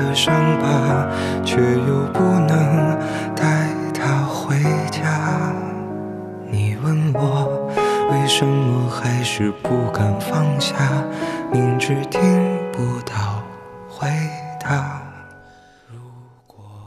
的伤疤，却又不能带他回家？你问我，为什么还是不敢放下，明知听不到回答。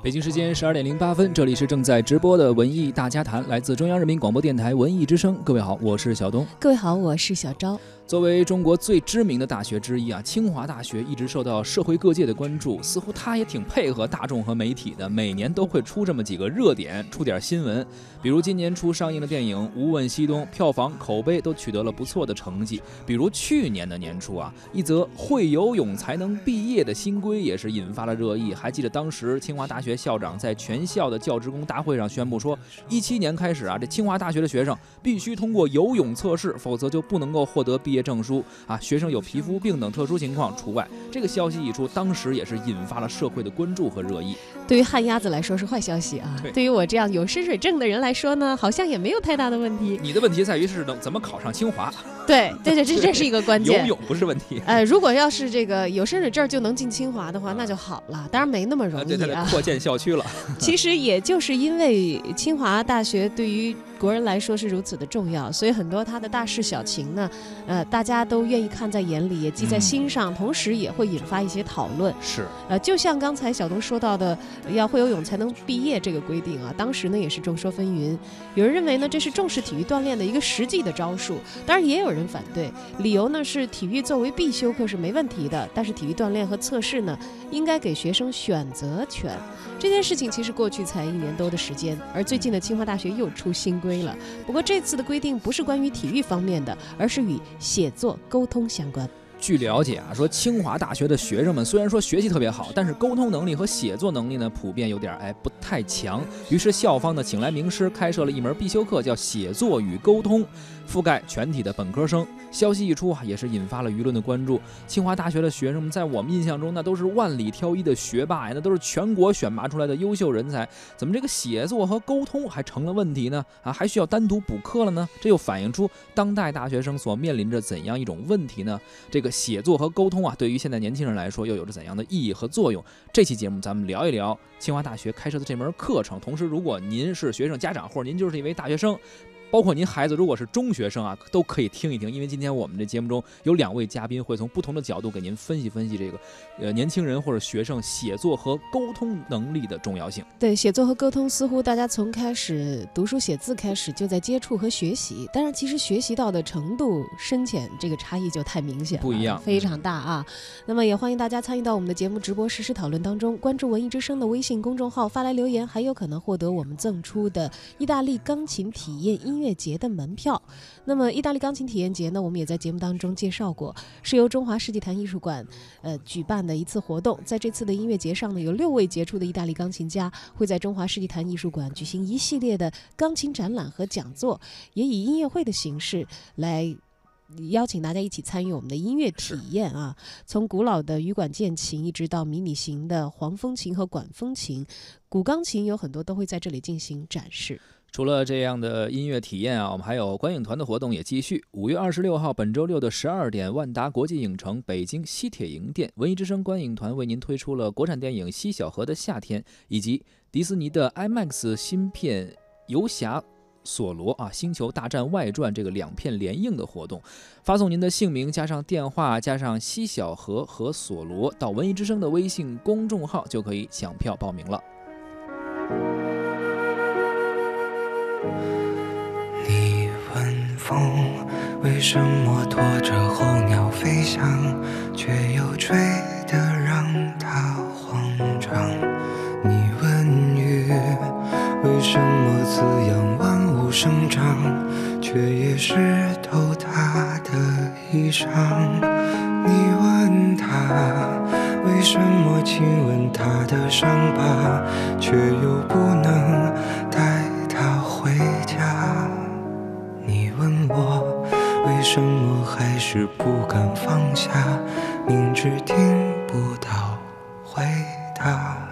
北京时间十二点零八分，这里是正在直播的文艺大家谈，来自中央人民广播电台文艺之声。各位好，我是小东。各位好，我是小昭。作为中国最知名的大学之一啊，清华大学一直受到社会各界的关注。似乎它也挺配合大众和媒体的，每年都会出这么几个热点，出点新闻。比如今年初上映的电影《无问西东》，票房口碑都取得了不错的成绩。比如去年的年初啊，一则会游泳才能毕业的新规也是引发了热议。还记得当时清华大学校长在全校的教职工大会上宣布说，一七年开始啊，这清华大学的学生必须通过游泳测试，否则就不能够获得毕毕业证书啊。学生有皮肤病等特殊情况除外。这个消息一出，当时也是引发了社会的关注和热议。对于旱鸭子来说是坏消息啊，对于我这样有深水证的人来说呢，好像也没有太大的问题。你的问题在于是能怎么考上清华？对对对，这这是一个关键。游泳不是问题。呃，如果要是这个有深水证就能进清华的话，那就好了。当然没那么容易啊。扩建校区了。其实也就是因为清华大学对于国人来说是如此的重要，所以很多他的大事小情呢，呃，大家都愿意看在眼里，也记在心上，同时也会引发一些讨论。是。呃，就像刚才小东说到的，要会游泳才能毕业这个规定啊，当时呢也是众说纷纭。有人认为呢，这是重视体育锻炼的一个实际的招数，当然也有人反对，理由呢是体育作为必修课是没问题的，但是体育锻炼和测试呢，应该给学生选择权。这件事情其实过去才一年多的时间，而最近的清华大学又出新规了。不过这次的规定不是关于体育方面的，而是与写作沟通相关。据了解啊，说清华大学的学生们虽然说学习特别好，但是沟通能力和写作能力呢，普遍有点哎不太强。于是校方呢，请来名师开设了一门必修课，叫写作与沟通。覆盖全体的本科生，消息一出啊，也是引发了舆论的关注。清华大学的学生们在我们印象中，那都是万里挑一的学霸呀，那都是全国选拔出来的优秀人才。怎么这个写作和沟通还成了问题呢？啊，还需要单独补课了呢？这又反映出当代大学生所面临着怎样一种问题呢？这个写作和沟通啊，对于现在年轻人来说又有着怎样的意义和作用？这期节目咱们聊一聊清华大学开设的这门课程。同时，如果您是学生家长，或者您就是一位大学生。包括您孩子如果是中学生啊，都可以听一听，因为今天我们这节目中有两位嘉宾会从不同的角度给您分析分析这个，呃，年轻人或者学生写作和沟通能力的重要性。对，写作和沟通似乎大家从开始读书写字开始就在接触和学习，但是其实学习到的程度深浅，这个差异就太明显了，不一样，非常大啊。那么也欢迎大家参与到我们的节目直播实时讨论当中，关注文艺之声的微信公众号发来留言，还有可能获得我们赠出的意大利钢琴体验音乐。乐节的门票，那么意大利钢琴体验节呢？我们也在节目当中介绍过，是由中华世纪坛艺术馆呃举办的一次活动。在这次的音乐节上呢，有六位杰出的意大利钢琴家会在中华世纪坛艺术馆举行一系列的钢琴展览和讲座，也以音乐会的形式来邀请大家一起参与我们的音乐体验啊。从古老的羽管键琴，一直到迷你型的黄风琴和管风琴，古钢琴有很多都会在这里进行展示。除了这样的音乐体验啊，我们还有观影团的活动也继续。五月二十六号，本周六的十二点，万达国际影城北京西铁营店文艺之声观影团为您推出了国产电影《西小河的夏天》以及迪士尼的 IMAX 新片《游侠索罗》啊，《星球大战外传》这个两片联映的活动。发送您的姓名加上电话加上西小河和索罗到文艺之声的微信公众号就可以抢票报名了。你问风为什么拖着候鸟飞翔，却又吹得让它慌张？你问雨为什么滋养万物生长，却也湿透它的衣裳？你问他为什么亲吻他的伤疤，却又不能带。为什么还是不敢放下？明知听不到回答。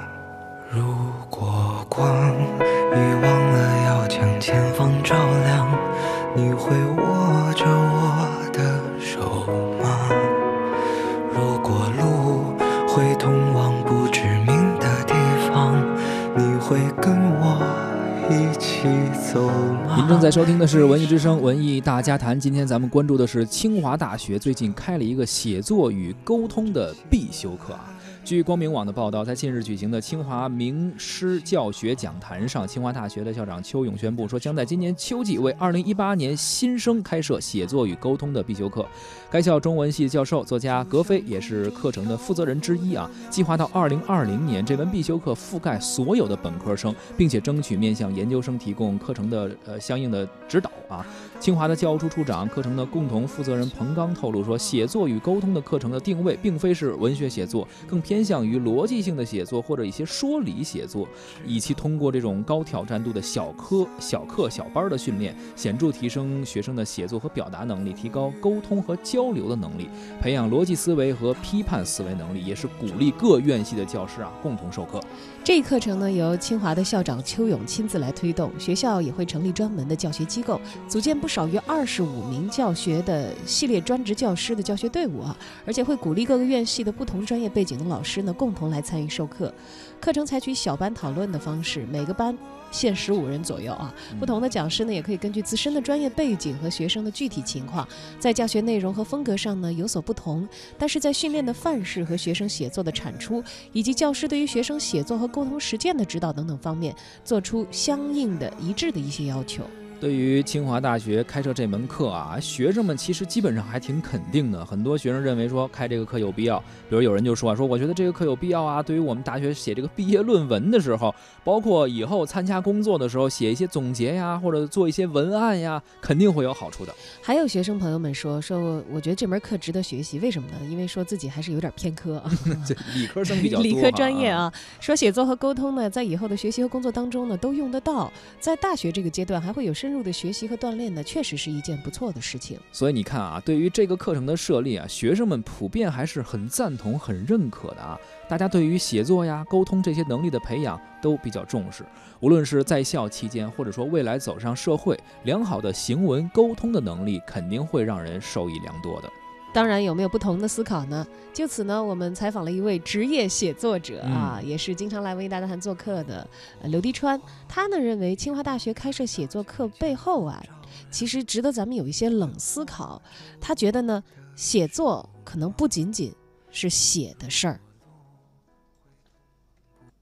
在收听的是《文艺之声·文艺大家谈》，今天咱们关注的是清华大学最近开了一个写作与沟通的必修课啊。据光明网的报道，在近日举行的清华名师教学讲坛上，清华大学的校长邱勇宣布说，将在今年秋季为2018年新生开设写作与沟通的必修课。该校中文系教授、作家格飞也是课程的负责人之一啊。计划到2020年，这门必修课覆盖所有的本科生，并且争取面向研究生提供课程的呃相应的指导啊。清华的教务处处长、课程的共同负责人彭刚透露说，写作与沟通的课程的定位并非是文学写作，更偏向于逻辑性的写作或者一些说理写作，以其通过这种高挑战度的小科、小课、小班的训练，显著提升学生的写作和表达能力，提高沟通和交流的能力，培养逻辑思维和批判思维能力，也是鼓励各院系的教师啊共同授课。这一课程呢，由清华的校长邱勇亲自来推动，学校也会成立专门的教学机构，组建不少于二十五名教学的系列专职教师的教学队伍啊，而且会鼓励各个院系的不同专业背景的老师呢，共同来参与授课。课程采取小班讨论的方式，每个班限十五人左右啊。不同的讲师呢，也可以根据自身的专业背景和学生的具体情况，在教学内容和风格上呢有所不同，但是在训练的范式和学生写作的产出，以及教师对于学生写作和沟通实践的指导等等方面，做出相应的一致的一些要求。对于清华大学开设这门课啊，学生们其实基本上还挺肯定的。很多学生认为说开这个课有必要，比如有人就说啊，说我觉得这个课有必要啊。对于我们大学写这个毕业论文的时候，包括以后参加工作的时候写一些总结呀，或者做一些文案呀，肯定会有好处的。还有学生朋友们说，说我我觉得这门课值得学习，为什么呢？因为说自己还是有点偏科，这理科生比较多，理科专业啊。说写作和沟通呢，在以后的学习和工作当中呢，都用得到。在大学这个阶段，还会有深深入的学习和锻炼呢，确实是一件不错的事情。所以你看啊，对于这个课程的设立啊，学生们普遍还是很赞同、很认可的啊。大家对于写作呀、沟通这些能力的培养都比较重视。无论是在校期间，或者说未来走上社会，良好的行文沟通的能力肯定会让人受益良多的。当然，有没有不同的思考呢？就此呢，我们采访了一位职业写作者啊，也是经常来文艺大家谈做客的刘迪川。他呢认为，清华大学开设写作课背后啊，其实值得咱们有一些冷思考。他觉得呢，写作可能不仅仅是写的事儿。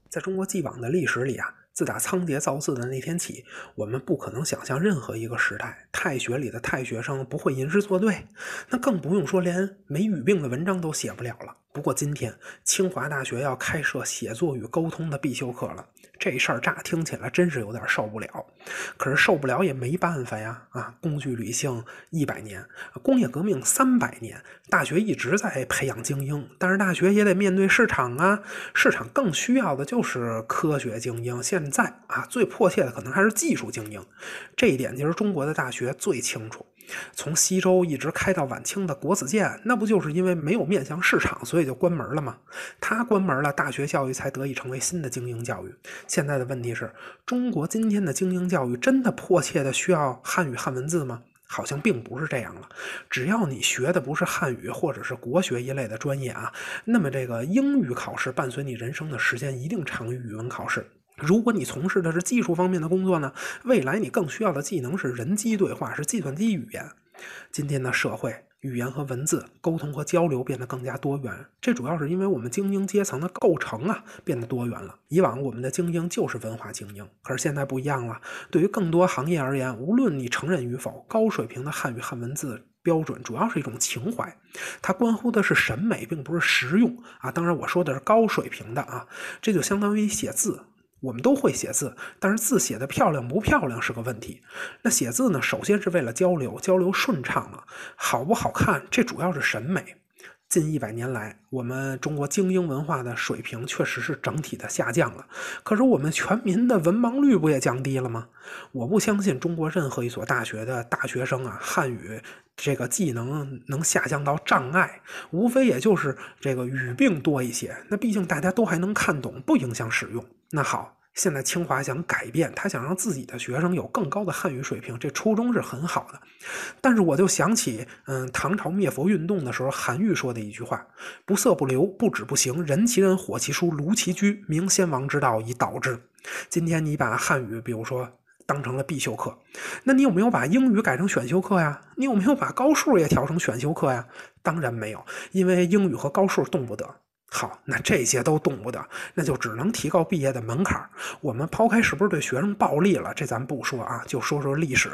在中国既往的历史里啊，自打仓颉造字的那天起，我们不可能想象任何一个时代太学里的太学生不会吟诗作对，那更不用说连没语病的文章都写不了了。不过今天清华大学要开设写作与沟通的必修课了，这事儿乍听起来真是有点受不了。可是受不了也没办法呀！啊，工具理性一百年，工业革命三百年，大学一直在培养精英，但是大学也得面对市场啊，市场更需要的就是科学精英。现在啊，最迫切的可能还是技术精英，这一点其实中国的大学最清楚。从西周一直开到晚清的国子监，那不就是因为没有面向市场，所以就关门了吗？它关门了，大学教育才得以成为新的精英教育。现在的问题是，中国今天的精英教育真的迫切的需要汉语汉文字吗？好像并不是这样了。只要你学的不是汉语或者是国学一类的专业啊，那么这个英语考试伴随你人生的时间一定长于语文考试。如果你从事的是技术方面的工作呢，未来你更需要的技能是人机对话，是计算机语言。今天的社会，语言和文字沟通和交流变得更加多元，这主要是因为我们精英阶层的构成啊变得多元了。以往我们的精英就是文化精英，可是现在不一样了。对于更多行业而言，无论你承认与否，高水平的汉语汉文字标准主要是一种情怀，它关乎的是审美，并不是实用啊。当然，我说的是高水平的啊，这就相当于写字。我们都会写字，但是字写的漂亮不漂亮是个问题。那写字呢，首先是为了交流，交流顺畅了，好不好看，这主要是审美。近一百年来，我们中国精英文化的水平确实是整体的下降了。可是我们全民的文盲率不也降低了吗？我不相信中国任何一所大学的大学生啊，汉语这个技能能下降到障碍，无非也就是这个语病多一些。那毕竟大家都还能看懂，不影响使用。那好。现在清华想改变，他想让自己的学生有更高的汉语水平，这初衷是很好的。但是我就想起，嗯，唐朝灭佛运动的时候，韩愈说的一句话：“不色不流，不止不行，人其人，火其书，炉其居，明先王之道以导之。”今天你把汉语，比如说当成了必修课，那你有没有把英语改成选修课呀？你有没有把高数也调成选修课呀？当然没有，因为英语和高数动不得。好，那这些都动不得，那就只能提高毕业的门槛我们抛开是不是对学生暴力了，这咱不说啊，就说说历史。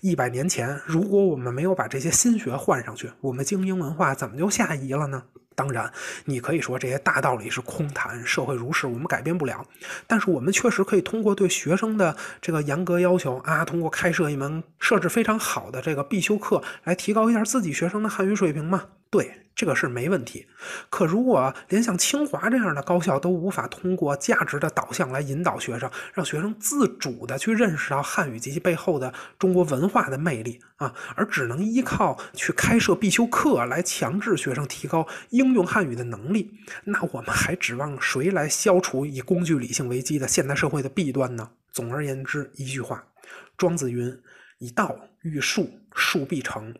一百年前，如果我们没有把这些新学换上去，我们精英文化怎么就下移了呢？当然，你可以说这些大道理是空谈，社会如是，我们改变不了。但是我们确实可以通过对学生的这个严格要求啊，通过开设一门设置非常好的这个必修课，来提高一下自己学生的汉语水平嘛？对。这个是没问题，可如果连像清华这样的高校都无法通过价值的导向来引导学生，让学生自主的去认识到汉语及其背后的中国文化的魅力啊，而只能依靠去开设必修课来强制学生提高应用汉语的能力，那我们还指望谁来消除以工具理性为基的现代社会的弊端呢？总而言之，一句话，庄子云：“以道育术，术必成；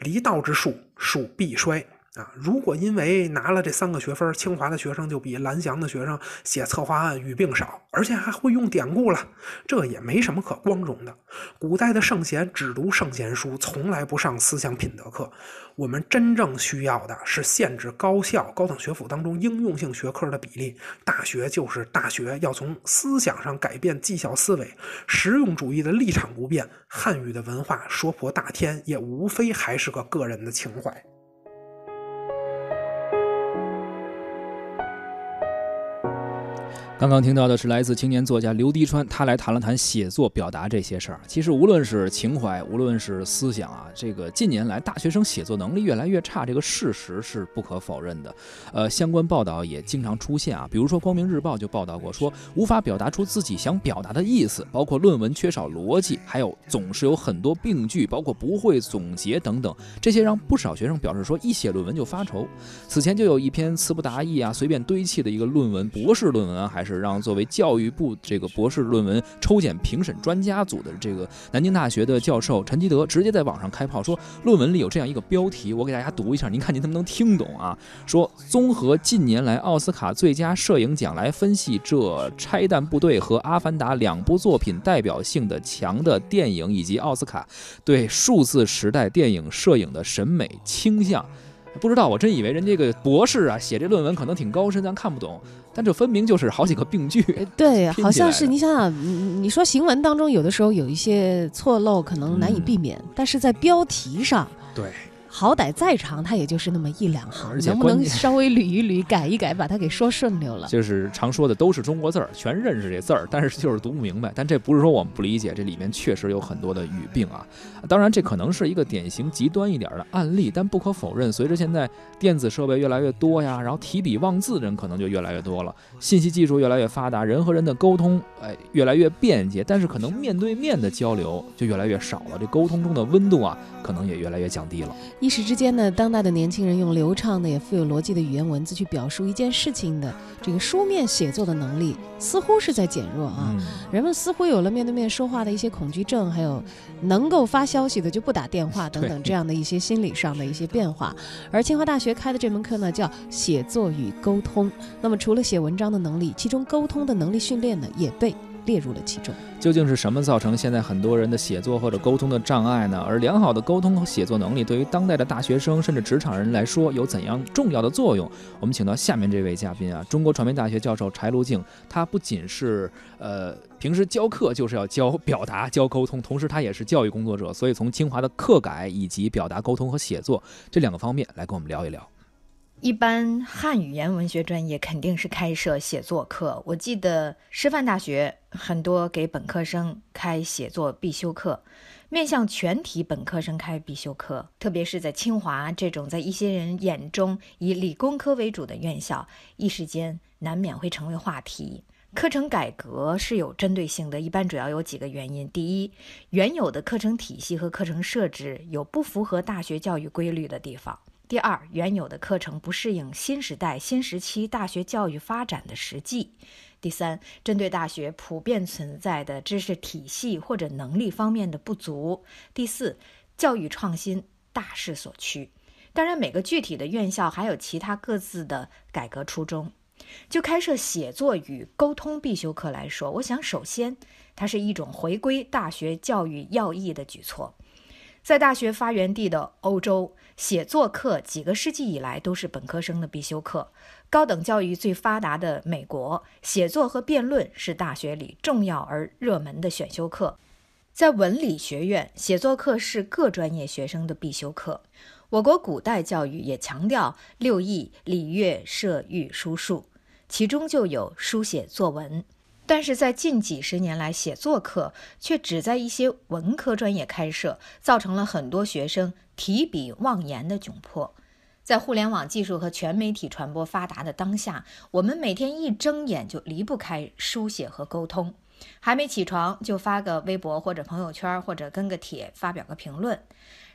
离道之术，术必衰。”啊，如果因为拿了这三个学分，清华的学生就比蓝翔的学生写策划案语病少，而且还会用典故了，这也没什么可光荣的。古代的圣贤只读圣贤书，从来不上思想品德课。我们真正需要的是限制高校、高等学府当中应用性学科的比例。大学就是大学，要从思想上改变绩效思维。实用主义的立场不变，汉语的文化说破大天，也无非还是个个人的情怀。刚刚听到的是来自青年作家刘迪川，他来谈了谈写作表达这些事儿。其实无论是情怀，无论是思想啊，这个近年来大学生写作能力越来越差，这个事实是不可否认的。呃，相关报道也经常出现啊，比如说《光明日报》就报道过，说无法表达出自己想表达的意思，包括论文缺少逻辑，还有总是有很多病句，包括不会总结等等，这些让不少学生表示说，一写论文就发愁。此前就有一篇词不达意啊，随便堆砌的一个论文，博士论文啊，还是。是让作为教育部这个博士论文抽检评审专家组的这个南京大学的教授陈基德直接在网上开炮说，论文里有这样一个标题，我给大家读一下，您看您能不能听懂啊？说综合近年来奥斯卡最佳摄影奖来分析这《拆弹部队》和《阿凡达》两部作品代表性的强的电影，以及奥斯卡对数字时代电影摄影的审美倾向。不知道，我真以为人这个博士啊写这论文可能挺高深，咱看不懂。但这分明就是好几个病句。对，好像是你想想，你你说行文当中有的时候有一些错漏，可能难以避免，但是在标题上，对。好歹再长，它也就是那么一两行，能不能稍微捋一捋、改一改，把它给说顺溜了？就是常说的都是中国字儿，全认识这字儿，但是就是读不明白。但这不是说我们不理解，这里面确实有很多的语病啊。当然，这可能是一个典型极端一点的案例，但不可否认，随着现在电子设备越来越多呀，然后提笔忘字的人可能就越来越多了，信息技术越来越发达，人和人的沟通哎越来越便捷，但是可能面对面的交流就越来越少了，这沟通中的温度啊，可能也越来越降低了。一时之间呢，当代的年轻人用流畅的也富有逻辑的语言文字去表述一件事情的这个书面写作的能力，似乎是在减弱啊。人们似乎有了面对面说话的一些恐惧症，还有能够发消息的就不打电话等等这样的一些心理上的一些变化。而清华大学开的这门课呢，叫写作与沟通。那么除了写文章的能力，其中沟通的能力训练呢，也被。列入了其中，究竟是什么造成现在很多人的写作或者沟通的障碍呢？而良好的沟通和写作能力对于当代的大学生甚至职场人来说有怎样重要的作用？我们请到下面这位嘉宾啊，中国传媒大学教授柴路静，他不仅是呃平时教课就是要教表达、教沟通，同时他也是教育工作者，所以从清华的课改以及表达沟通和写作这两个方面来跟我们聊一聊。一般汉语言文学专业肯定是开设写作课。我记得师范大学很多给本科生开写作必修课，面向全体本科生开必修课。特别是在清华这种在一些人眼中以理工科为主的院校，一时间难免会成为话题。课程改革是有针对性的，一般主要有几个原因：第一，原有的课程体系和课程设置有不符合大学教育规律的地方。第二，原有的课程不适应新时代、新时期大学教育发展的实际；第三，针对大学普遍存在的知识体系或者能力方面的不足；第四，教育创新大势所趋。当然，每个具体的院校还有其他各自的改革初衷。就开设写作与沟通必修课来说，我想首先它是一种回归大学教育要义的举措。在大学发源地的欧洲，写作课几个世纪以来都是本科生的必修课。高等教育最发达的美国，写作和辩论是大学里重要而热门的选修课。在文理学院，写作课是各专业学生的必修课。我国古代教育也强调六艺：礼乐射御书数，其中就有书写作文。但是在近几十年来，写作课却只在一些文科专业开设，造成了很多学生提笔忘言的窘迫。在互联网技术和全媒体传播发达的当下，我们每天一睁眼就离不开书写和沟通，还没起床就发个微博或者朋友圈，或者跟个帖发表个评论。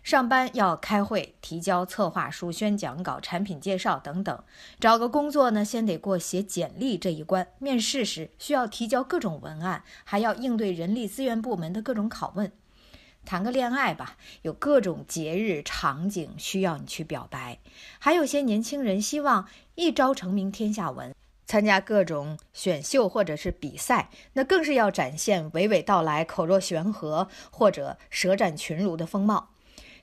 上班要开会、提交策划书、宣讲稿、产品介绍等等；找个工作呢，先得过写简历这一关；面试时需要提交各种文案，还要应对人力资源部门的各种拷问；谈个恋爱吧，有各种节日场景需要你去表白；还有些年轻人希望一朝成名天下闻，参加各种选秀或者是比赛，那更是要展现娓娓道来、口若悬河或者舌战群儒的风貌。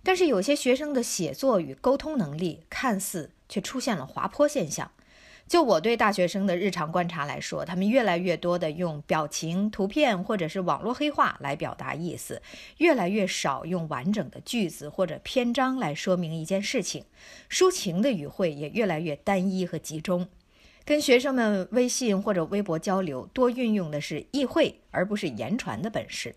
但是有些学生的写作与沟通能力看似却出现了滑坡现象。就我对大学生的日常观察来说，他们越来越多的用表情、图片或者是网络黑话来表达意思，越来越少用完整的句子或者篇章来说明一件事情。抒情的语汇也越来越单一和集中。跟学生们微信或者微博交流，多运用的是意会而不是言传的本事。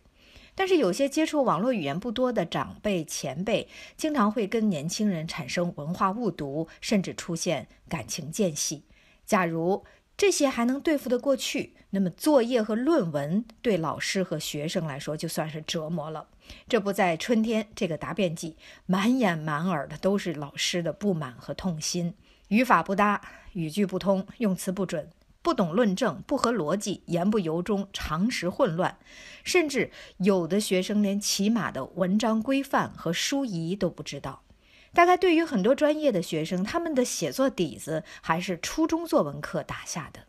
但是有些接触网络语言不多的长辈前辈，经常会跟年轻人产生文化误读，甚至出现感情间隙。假如这些还能对付得过去，那么作业和论文对老师和学生来说就算是折磨了。这不在春天这个答辩季，满眼满耳的都是老师的不满和痛心，语法不搭，语句不通，用词不准。不懂论证，不合逻辑，言不由衷，常识混乱，甚至有的学生连起码的文章规范和书仪都不知道。大概对于很多专业的学生，他们的写作底子还是初中作文课打下的。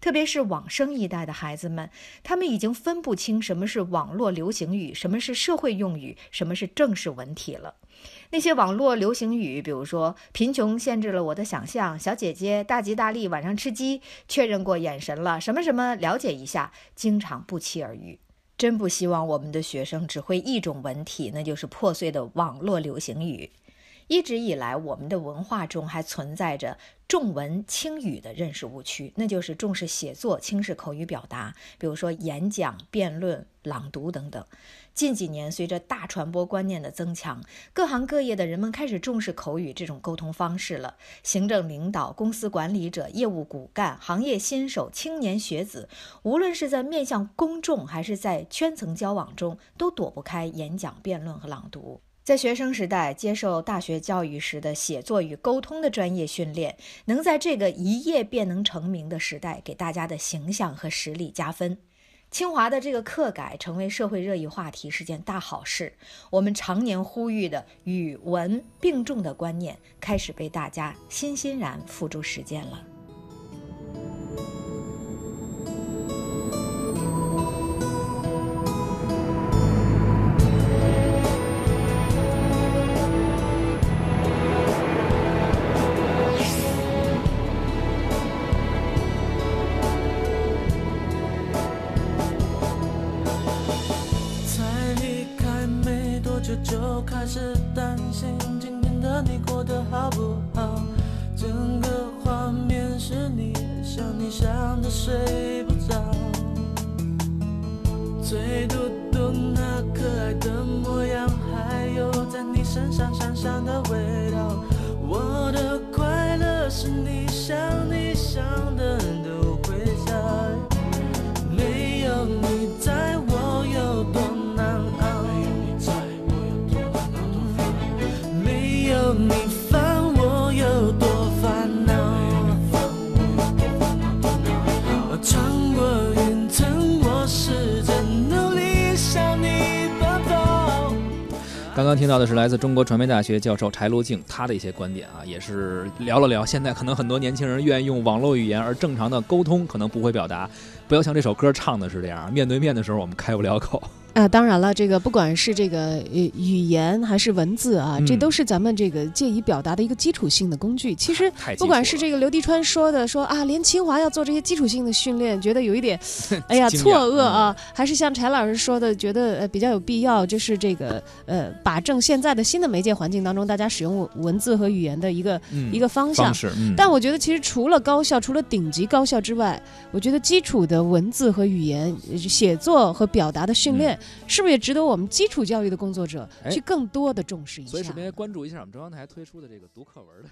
特别是网生一代的孩子们，他们已经分不清什么是网络流行语，什么是社会用语，什么是正式文体了。那些网络流行语，比如说“贫穷限制了我的想象”，“小姐姐大吉大利晚上吃鸡”，确认过眼神了，什么什么了解一下，经常不期而遇。真不希望我们的学生只会一种文体，那就是破碎的网络流行语。一直以来，我们的文化中还存在着重文轻语的认识误区，那就是重视写作，轻视口语表达。比如说演讲、辩论、朗读等等。近几年，随着大传播观念的增强，各行各业的人们开始重视口语这种沟通方式了。行政领导、公司管理者、业务骨干、行业新手、青年学子，无论是在面向公众还是在圈层交往中，都躲不开演讲、辩论和朗读。在学生时代接受大学教育时的写作与沟通的专业训练，能在这个一夜便能成名的时代，给大家的形象和实力加分。清华的这个课改成为社会热议话题是件大好事。我们常年呼吁的语文并重的观念，开始被大家欣欣然付诸实践了。你身上刚听到的是来自中国传媒大学教授柴罗静他的一些观点啊，也是聊了聊现在可能很多年轻人愿意用网络语言，而正常的沟通可能不会表达。不要像这首歌唱的是这样，面对面的时候我们开不了口。啊，当然了，这个不管是这个呃语言还是文字啊，这嗯。都是咱们这个借以表达的一个基础性的工具。其实 不管是这个刘迪川说的说啊，连清华要做这些基础性的训练，觉得有一点 哎呀错愕啊，还是像柴老师说的，觉得呃比较有必要，就是这个呃把正现在的新的媒介环境当中，大家使用文文字和语言的一个、嗯一个方向但我觉得，其实除了高校，除了顶级高校之外，我觉得基础的文字和语言、呃写作和表达的训练，是不是也值得我们基础教育的工作者去更多的重视一下？所以顺便关注一下我们中央台推出的这个读课文的。